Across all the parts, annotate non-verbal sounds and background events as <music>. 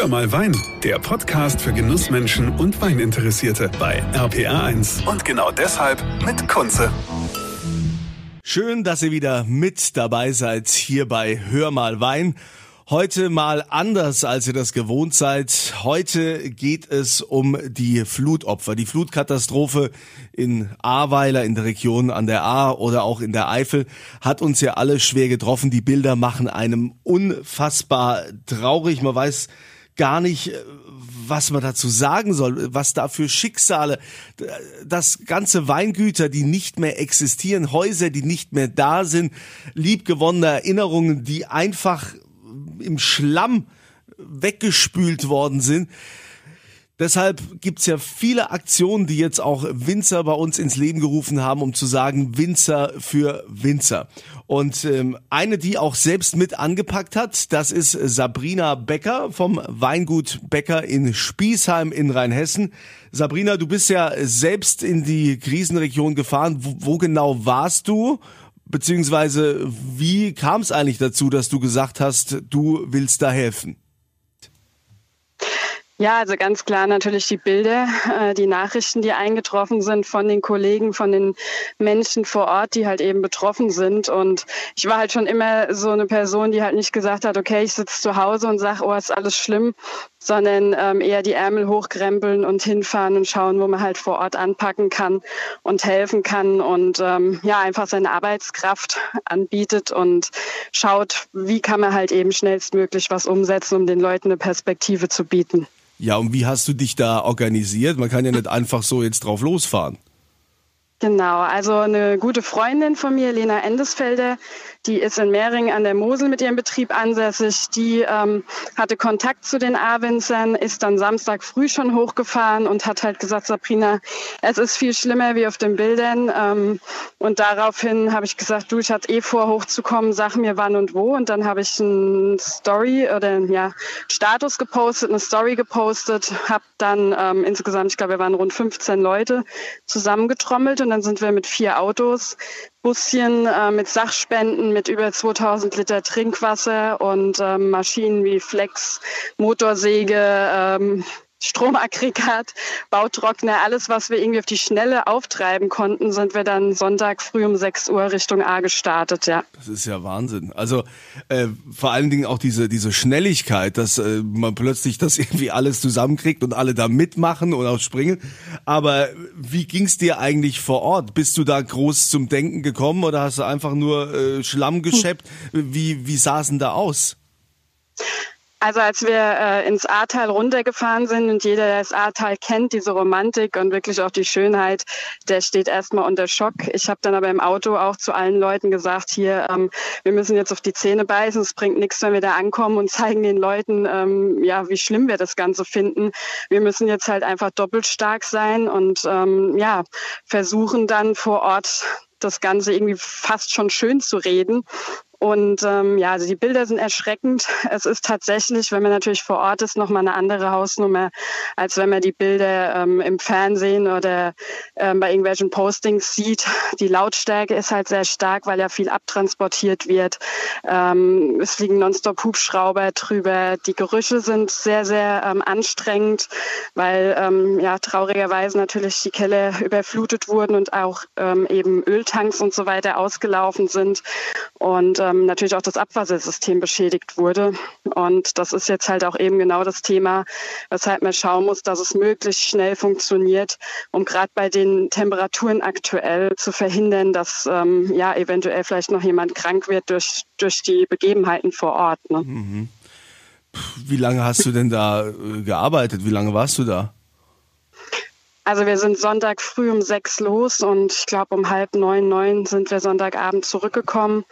Hör mal Wein, der Podcast für Genussmenschen und Weininteressierte bei RPR1. Und genau deshalb mit Kunze. Schön, dass ihr wieder mit dabei seid hier bei Hör mal Wein. Heute mal anders, als ihr das gewohnt seid. Heute geht es um die Flutopfer. Die Flutkatastrophe in Ahrweiler, in der Region an der Ahr oder auch in der Eifel hat uns ja alle schwer getroffen. Die Bilder machen einem unfassbar traurig. Man weiß gar nicht, was man dazu sagen soll, was da für Schicksale, das ganze Weingüter, die nicht mehr existieren, Häuser, die nicht mehr da sind, liebgewonnene Erinnerungen, die einfach im Schlamm weggespült worden sind. Deshalb gibt's ja viele Aktionen, die jetzt auch Winzer bei uns ins Leben gerufen haben, um zu sagen, Winzer für Winzer. Und ähm, eine, die auch selbst mit angepackt hat, das ist Sabrina Becker vom Weingut Becker in Spiesheim in Rheinhessen. Sabrina, du bist ja selbst in die Krisenregion gefahren. Wo, wo genau warst du? Beziehungsweise, wie kam es eigentlich dazu, dass du gesagt hast, du willst da helfen? Ja, also ganz klar natürlich die Bilder, äh, die Nachrichten, die eingetroffen sind von den Kollegen, von den Menschen vor Ort, die halt eben betroffen sind. Und ich war halt schon immer so eine Person, die halt nicht gesagt hat, okay, ich sitze zu Hause und sage, oh, ist alles schlimm, sondern ähm, eher die Ärmel hochkrempeln und hinfahren und schauen, wo man halt vor Ort anpacken kann und helfen kann und ähm, ja, einfach seine Arbeitskraft anbietet und schaut, wie kann man halt eben schnellstmöglich was umsetzen, um den Leuten eine Perspektive zu bieten. Ja, und wie hast du dich da organisiert? Man kann ja nicht einfach so jetzt drauf losfahren. Genau, also eine gute Freundin von mir, Lena Endesfelder, die ist in Mehring an der Mosel mit ihrem Betrieb ansässig. Die ähm, hatte Kontakt zu den A-Winzern, ist dann Samstag früh schon hochgefahren und hat halt gesagt, Sabrina, es ist viel schlimmer wie auf den Bildern. Ähm, und daraufhin habe ich gesagt, du, ich hatte eh vor, hochzukommen, sag mir wann und wo. Und dann habe ich ein Story oder ja, Status gepostet, eine Story gepostet, habe dann ähm, insgesamt, ich glaube, wir waren rund 15 Leute zusammengetrommelt und dann sind wir mit vier Autos Buschen äh, mit Sachspenden mit über 2000 Liter Trinkwasser und ähm, Maschinen wie Flex, Motorsäge, ähm, Stromaggregat, Bautrockner, alles, was wir irgendwie auf die Schnelle auftreiben konnten, sind wir dann Sonntag früh um 6 Uhr Richtung A gestartet, ja. Das ist ja Wahnsinn. Also äh, vor allen Dingen auch diese, diese Schnelligkeit, dass äh, man plötzlich das <laughs> irgendwie alles zusammenkriegt und alle da mitmachen und auch springen. Aber wie ging's dir eigentlich vor Ort? Bist du da groß zum Denken gekommen oder hast du einfach nur äh, Schlamm <laughs> geschäppt? Wie, wie sah es denn da aus? Also als wir äh, ins Ahrtal runtergefahren sind und jeder, der das Ahrtal kennt, diese Romantik und wirklich auch die Schönheit, der steht erstmal unter Schock. Ich habe dann aber im Auto auch zu allen Leuten gesagt, hier, ähm, wir müssen jetzt auf die Zähne beißen, es bringt nichts, wenn wir da ankommen und zeigen den Leuten, ähm, ja, wie schlimm wir das Ganze finden. Wir müssen jetzt halt einfach doppelt stark sein und ähm, ja, versuchen dann vor Ort das Ganze irgendwie fast schon schön zu reden und ähm, ja, also die Bilder sind erschreckend. <laughs> Es ist tatsächlich, wenn man natürlich vor Ort ist, nochmal eine andere Hausnummer, als wenn man die Bilder ähm, im Fernsehen oder ähm, bei irgendwelchen Postings sieht. Die Lautstärke ist halt sehr stark, weil ja viel abtransportiert wird. Ähm, es fliegen nonstop Hubschrauber drüber. Die Gerüche sind sehr, sehr ähm, anstrengend, weil ähm, ja traurigerweise natürlich die Keller überflutet wurden und auch ähm, eben Öltanks und so weiter ausgelaufen sind. Und ähm, ähm, natürlich auch das Abwassersystem beschädigt wurde. Und das ist jetzt halt auch eben genau das Thema, weshalb man schauen muss, dass es möglichst schnell funktioniert, um gerade bei den Temperaturen aktuell zu verhindern, dass ähm, ja eventuell vielleicht noch jemand krank wird durch, durch die Begebenheiten vor Ort. Ne? Mhm. Wie lange hast du denn da äh, gearbeitet? Wie lange warst du da? Also wir sind Sonntag früh um sechs los und ich glaube um halb neun, neun sind wir Sonntagabend zurückgekommen.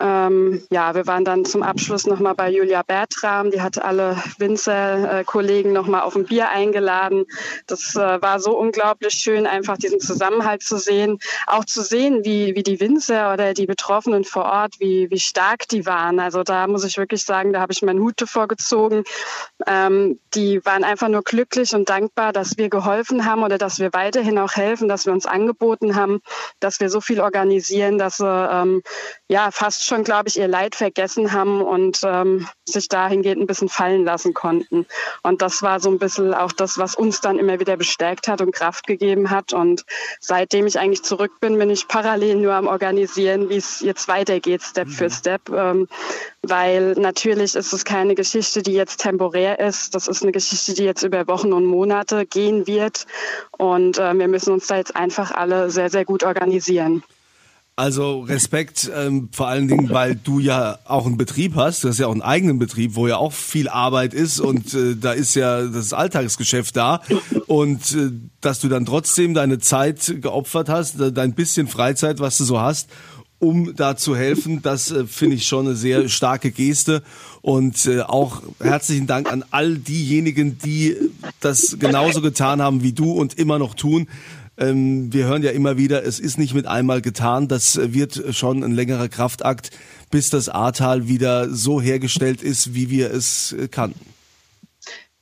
Ähm, ja, wir waren dann zum Abschluss nochmal bei Julia Bertram. Die hat alle Winzer-Kollegen nochmal auf ein Bier eingeladen. Das äh, war so unglaublich schön, einfach diesen Zusammenhalt zu sehen. Auch zu sehen, wie, wie die Winzer oder die Betroffenen vor Ort, wie, wie stark die waren. Also da muss ich wirklich sagen, da habe ich meinen Hut davor gezogen. Ähm, die waren einfach nur glücklich und dankbar, dass wir geholfen haben oder dass wir weiterhin auch helfen, dass wir uns angeboten haben, dass wir so viel organisieren, dass sie ähm, ja fast schon, glaube ich, ihr Leid vergessen haben und ähm, sich dahingehend ein bisschen fallen lassen konnten. Und das war so ein bisschen auch das, was uns dann immer wieder bestärkt hat und Kraft gegeben hat. Und seitdem ich eigentlich zurück bin, bin ich parallel nur am Organisieren, wie es jetzt weitergeht, Step mhm. für Step. Ähm, weil natürlich ist es keine Geschichte, die jetzt temporär ist. Das ist eine Geschichte, die jetzt über Wochen und Monate gehen wird. Und äh, wir müssen uns da jetzt einfach alle sehr, sehr gut organisieren. Also Respekt, ähm, vor allen Dingen, weil du ja auch einen Betrieb hast, du hast ja auch einen eigenen Betrieb, wo ja auch viel Arbeit ist und äh, da ist ja das Alltagsgeschäft da. Und äh, dass du dann trotzdem deine Zeit geopfert hast, dein bisschen Freizeit, was du so hast, um da zu helfen, das äh, finde ich schon eine sehr starke Geste. Und äh, auch herzlichen Dank an all diejenigen, die das genauso getan haben wie du und immer noch tun. Ähm, wir hören ja immer wieder, es ist nicht mit einmal getan. Das wird schon ein längerer Kraftakt, bis das Ahrtal wieder so hergestellt ist, wie wir es äh, kannten.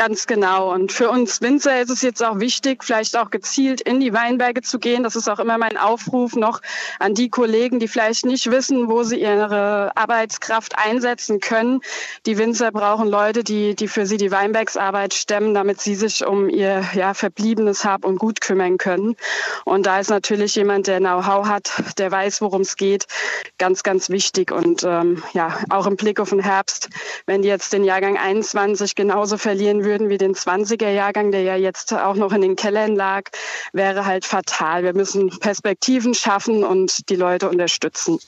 Ganz genau. Und für uns Winzer ist es jetzt auch wichtig, vielleicht auch gezielt in die Weinberge zu gehen. Das ist auch immer mein Aufruf noch an die Kollegen, die vielleicht nicht wissen, wo sie ihre Arbeitskraft einsetzen können. Die Winzer brauchen Leute, die, die für sie die Weinbergsarbeit stemmen, damit sie sich um ihr ja, verbliebenes Hab und Gut kümmern können. Und da ist natürlich jemand, der Know-how hat, der weiß, worum es geht, ganz, ganz wichtig. Und ähm, ja, auch im Blick auf den Herbst, wenn die jetzt den Jahrgang 21 genauso verlieren würden, würden wie den 20er-Jahrgang, der ja jetzt auch noch in den Kellern lag, wäre halt fatal. Wir müssen Perspektiven schaffen und die Leute unterstützen.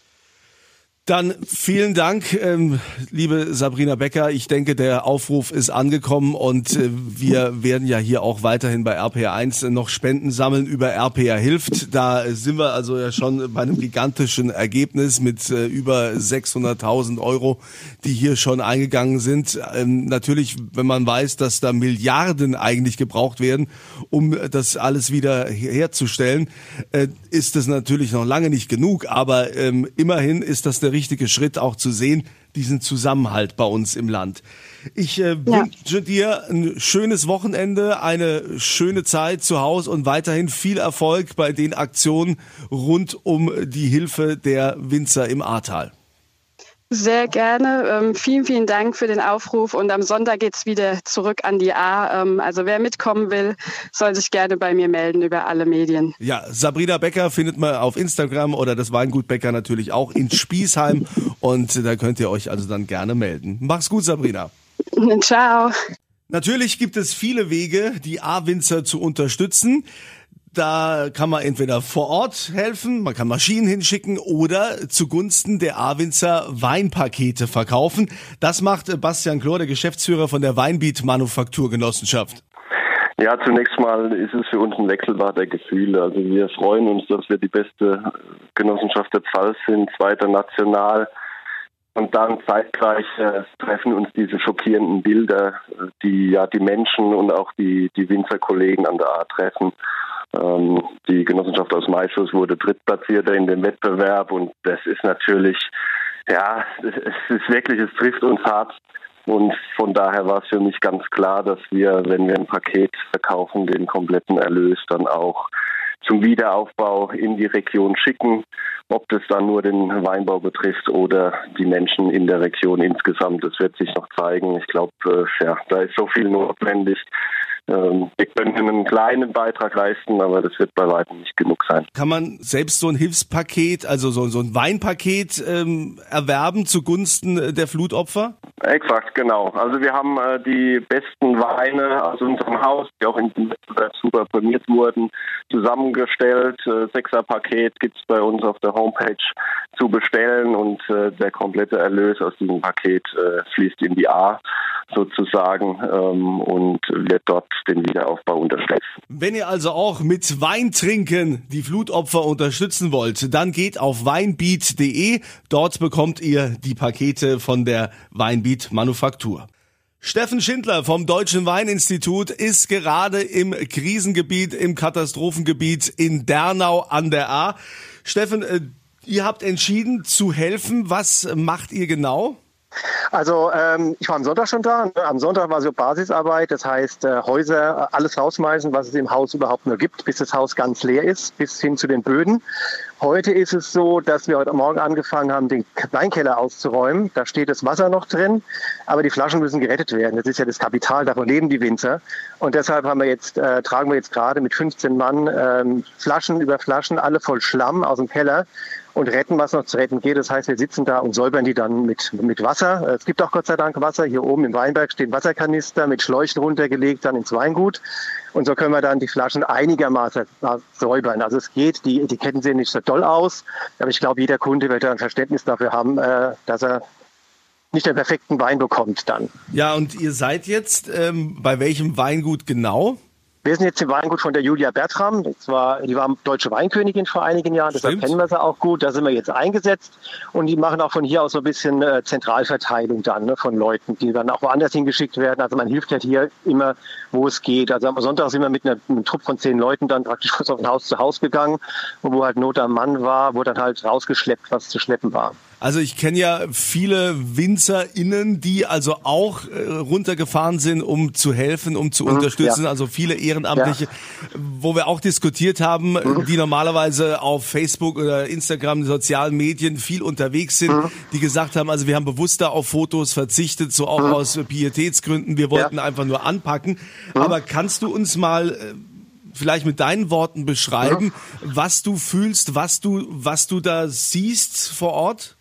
Dann vielen Dank, ähm, liebe Sabrina Becker. Ich denke, der Aufruf ist angekommen und äh, wir werden ja hier auch weiterhin bei RPR1 noch Spenden sammeln über RPR hilft. Da sind wir also ja schon bei einem gigantischen Ergebnis mit äh, über 600.000 Euro, die hier schon eingegangen sind. Ähm, natürlich, wenn man weiß, dass da Milliarden eigentlich gebraucht werden, um das alles wieder herzustellen, äh, ist das natürlich noch lange nicht genug. Aber ähm, immerhin ist das der richtige Schritt auch zu sehen, diesen Zusammenhalt bei uns im Land. Ich äh, ja. wünsche dir ein schönes Wochenende, eine schöne Zeit zu Hause und weiterhin viel Erfolg bei den Aktionen rund um die Hilfe der Winzer im Ahrtal. Sehr gerne. Ähm, vielen, vielen Dank für den Aufruf. Und am Sonntag geht es wieder zurück an die A. Ähm, also wer mitkommen will, soll sich gerne bei mir melden über alle Medien. Ja, Sabrina Becker findet man auf Instagram oder das Weingut Becker natürlich auch in Spießheim. Und da könnt ihr euch also dann gerne melden. Mach's gut, Sabrina. Ciao. Natürlich gibt es viele Wege, die A-Winzer zu unterstützen. Da kann man entweder vor Ort helfen, man kann Maschinen hinschicken oder zugunsten der Awinzer Weinpakete verkaufen. Das macht Bastian Klor, der Geschäftsführer von der Weinbeat Manufakturgenossenschaft. Ja, zunächst mal ist es für uns ein Wechselbad der Gefühle. Also wir freuen uns, dass wir die beste Genossenschaft der Pfalz sind, zweiter national. Und dann zeitgleich äh, treffen uns diese schockierenden Bilder, die ja die Menschen und auch die, die Winzerkollegen an der A treffen. Ähm, die Genossenschaft aus Maischuss wurde Drittplatzierter in dem Wettbewerb und das ist natürlich, ja, es ist wirklich, es trifft uns hart. Und von daher war es für mich ganz klar, dass wir, wenn wir ein Paket verkaufen, den kompletten Erlös dann auch zum Wiederaufbau in die Region schicken. Ob das dann nur den Weinbau betrifft oder die Menschen in der Region insgesamt, das wird sich noch zeigen. Ich glaube, äh, ja, da ist so viel notwendig. Ähm, wir können einen kleinen Beitrag leisten, aber das wird bei weitem nicht genug sein. Kann man selbst so ein Hilfspaket, also so, so ein Weinpaket ähm, erwerben zugunsten der Flutopfer? Exakt, genau. Also wir haben äh, die besten Weine aus unserem Haus, die auch in Wettbewerb super prämiert wurden, zusammengestellt. Äh, Sechser-Paket gibt es bei uns auf der Homepage zu bestellen und äh, der komplette Erlös aus diesem Paket äh, fließt in die A sozusagen ähm, und wird dort den Wiederaufbau unterstützen. Wenn ihr also auch mit Weintrinken die Flutopfer unterstützen wollt, dann geht auf weinbeat.de. Dort bekommt ihr die Pakete von der Weinbeat Manufaktur. Steffen Schindler vom Deutschen Weininstitut ist gerade im Krisengebiet, im Katastrophengebiet in Dernau an der A. Steffen, äh, ihr habt entschieden zu helfen. Was macht ihr genau? Also ähm, ich war am Sonntag schon da. Am Sonntag war so Basisarbeit, das heißt äh, Häuser, alles rausschmeißen, was es im Haus überhaupt nur gibt, bis das Haus ganz leer ist, bis hin zu den Böden. Heute ist es so, dass wir heute Morgen angefangen haben, den Weinkeller auszuräumen. Da steht das Wasser noch drin, aber die Flaschen müssen gerettet werden. Das ist ja das Kapital, davon leben die Winzer. Und deshalb haben wir jetzt, äh, tragen wir jetzt gerade mit 15 Mann ähm, Flaschen über Flaschen, alle voll Schlamm aus dem Keller und retten, was noch zu retten geht. Das heißt, wir sitzen da und säubern die dann mit, mit Wasser. Es gibt auch Gott sei Dank Wasser. Hier oben im Weinberg stehen Wasserkanister mit Schläuchen runtergelegt, dann ins Weingut. Und so können wir dann die Flaschen einigermaßen säubern. Also es geht, die Etiketten sehen nicht so toll aus, aber ich glaube, jeder Kunde wird da ein Verständnis dafür haben, äh, dass er nicht den perfekten Wein bekommt dann. Ja, und ihr seid jetzt ähm, bei welchem Weingut genau? Wir sind jetzt im Weingut von der Julia Bertram. Das war, die war deutsche Weinkönigin vor einigen Jahren, deshalb kennen wir sie auch gut. Da sind wir jetzt eingesetzt und die machen auch von hier aus so ein bisschen äh, Zentralverteilung dann ne, von Leuten, die dann auch woanders hingeschickt werden. Also man hilft halt hier immer, wo es geht. Also am Sonntag sind wir mit, einer, einem Trupp von zehn Leuten dann praktisch von Haus zu Haus gegangen und wo halt Not am Mann war, wo dann halt rausgeschleppt, was zu schleppen war. Also ich kenne ja viele WinzerInnen, die also auch äh, runtergefahren sind, um zu helfen, um zu mhm, unterstützen. Ja. Also viele Ehrenamtliche, ja. wo wir auch diskutiert haben, mhm. die normalerweise auf Facebook oder Instagram, sozialen Medien viel unterwegs sind, mhm. die gesagt haben, also wir haben bewusster auf Fotos verzichtet, so auch mhm. aus Pietätsgründen. Wir wollten ja. einfach nur anpacken. Mhm. Aber kannst du uns mal äh, vielleicht mit deinen Worten beschreiben, was du fühlst, was du, was du da siehst vor Ort?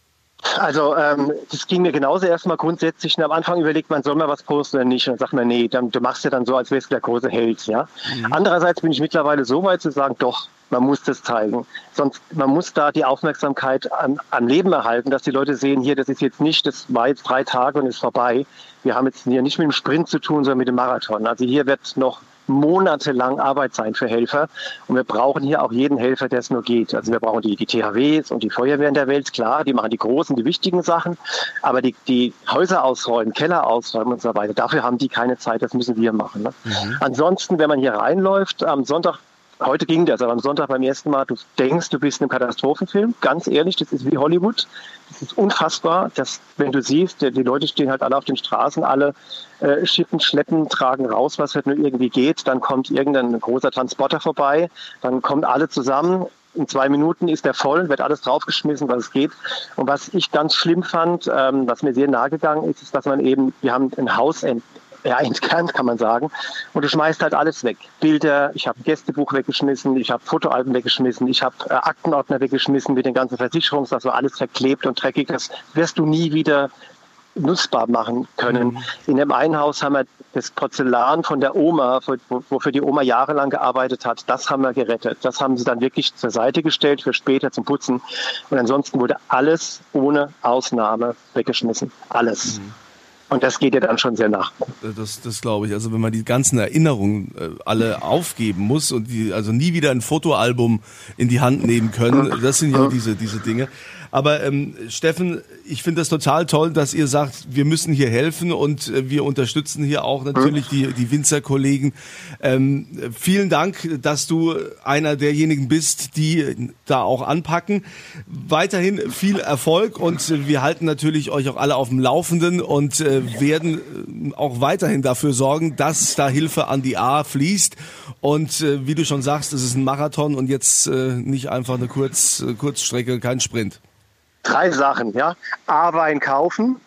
Also ähm, das ging mir genauso erstmal grundsätzlich. Und am Anfang überlegt man, soll man was posten oder nicht? Und dann sagt man, nee, dann, du machst ja dann so, als wärst du der große Held. Ja? Mhm. Andererseits bin ich mittlerweile so weit zu sagen, doch, man muss das zeigen. Sonst, man muss da die Aufmerksamkeit am, am Leben erhalten, dass die Leute sehen, hier, das ist jetzt nicht, das war jetzt drei Tage und ist vorbei. Wir haben jetzt hier nicht mit dem Sprint zu tun, sondern mit dem Marathon. Also hier wird noch monatelang Arbeit sein für Helfer. Und wir brauchen hier auch jeden Helfer, der es nur geht. Also wir brauchen die, die THWs und die Feuerwehren der Welt, klar, die machen die großen, die wichtigen Sachen. Aber die, die Häuser ausräumen, Keller ausräumen und so weiter, dafür haben die keine Zeit, das müssen wir machen. Ne? Mhm. Ansonsten, wenn man hier reinläuft, am Sonntag heute ging das, aber am Sonntag beim ersten Mal, du denkst, du bist in einem Katastrophenfilm. Ganz ehrlich, das ist wie Hollywood. Das ist unfassbar, dass, wenn du siehst, die, Leute stehen halt alle auf den Straßen, alle äh, schippen, schleppen, tragen raus, was halt nur irgendwie geht. Dann kommt irgendein großer Transporter vorbei, dann kommen alle zusammen. In zwei Minuten ist der voll, wird alles draufgeschmissen, was es geht. Und was ich ganz schlimm fand, ähm, was mir sehr nahe gegangen ist, ist, dass man eben, wir haben ein Haus ja, entkernt, kann man sagen. Und du schmeißt halt alles weg. Bilder, ich habe Gästebuch weggeschmissen, ich habe Fotoalben weggeschmissen, ich habe äh, Aktenordner weggeschmissen mit den ganzen Versicherungs, das war alles verklebt und dreckig. Das wirst du nie wieder nutzbar machen können. Mhm. In dem einen Haus haben wir das Porzellan von der Oma, wofür die Oma jahrelang gearbeitet hat, das haben wir gerettet. Das haben sie dann wirklich zur Seite gestellt für später zum Putzen. Und ansonsten wurde alles ohne Ausnahme weggeschmissen. Alles. Mhm. Und das geht ja dann schon sehr nach. Das, das glaube ich. Also wenn man die ganzen Erinnerungen äh, alle aufgeben muss und die also nie wieder ein Fotoalbum in die Hand nehmen können, das sind ja diese, diese Dinge. Aber ähm, Steffen, ich finde das total toll, dass ihr sagt, wir müssen hier helfen und äh, wir unterstützen hier auch natürlich die, die Winzerkollegen. Ähm, vielen Dank, dass du einer derjenigen bist, die da auch anpacken. Weiterhin viel Erfolg und wir halten natürlich euch auch alle auf dem Laufenden und äh, werden äh, auch weiterhin dafür sorgen, dass da Hilfe an die A fließt. Und äh, wie du schon sagst, es ist ein Marathon und jetzt äh, nicht einfach eine Kurz, Kurzstrecke, kein Sprint. Drei Sachen, ja. A-Wein kaufen.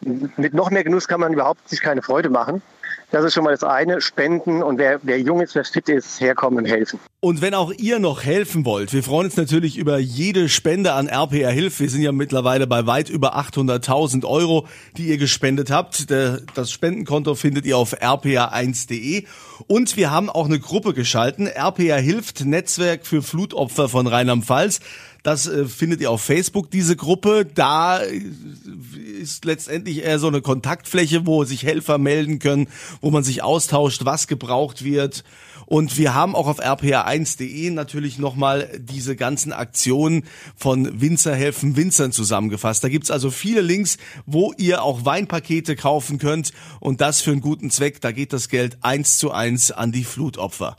Mit noch mehr Genuss kann man überhaupt sich keine Freude machen. Das ist schon mal das eine. Spenden und wer, wer jung ist, wer fit ist, herkommen und helfen. Und wenn auch ihr noch helfen wollt, wir freuen uns natürlich über jede Spende an RPR Hilf. Wir sind ja mittlerweile bei weit über 800.000 Euro, die ihr gespendet habt. Das Spendenkonto findet ihr auf rpa1.de. Und wir haben auch eine Gruppe geschalten. RPR Hilft, Netzwerk für Flutopfer von Rheinland-Pfalz. Das äh, findet ihr auf Facebook, diese Gruppe. Da ist letztendlich eher so eine Kontaktfläche, wo sich Helfer melden können, wo man sich austauscht, was gebraucht wird. Und wir haben auch auf rpa1.de natürlich nochmal diese ganzen Aktionen von Winzerhelfen Winzern zusammengefasst. Da gibt's also viele Links, wo ihr auch Weinpakete kaufen könnt und das für einen guten Zweck. Da geht das Geld eins zu eins an die Flutopfer.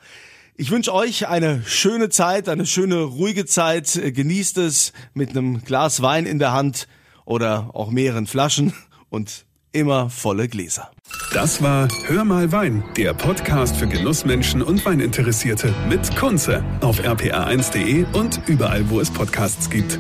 Ich wünsche euch eine schöne Zeit, eine schöne, ruhige Zeit. Genießt es mit einem Glas Wein in der Hand oder auch mehreren Flaschen und immer volle Gläser. Das war Hör mal Wein, der Podcast für Genussmenschen und Weininteressierte mit Kunze auf rpa1.de und überall, wo es Podcasts gibt.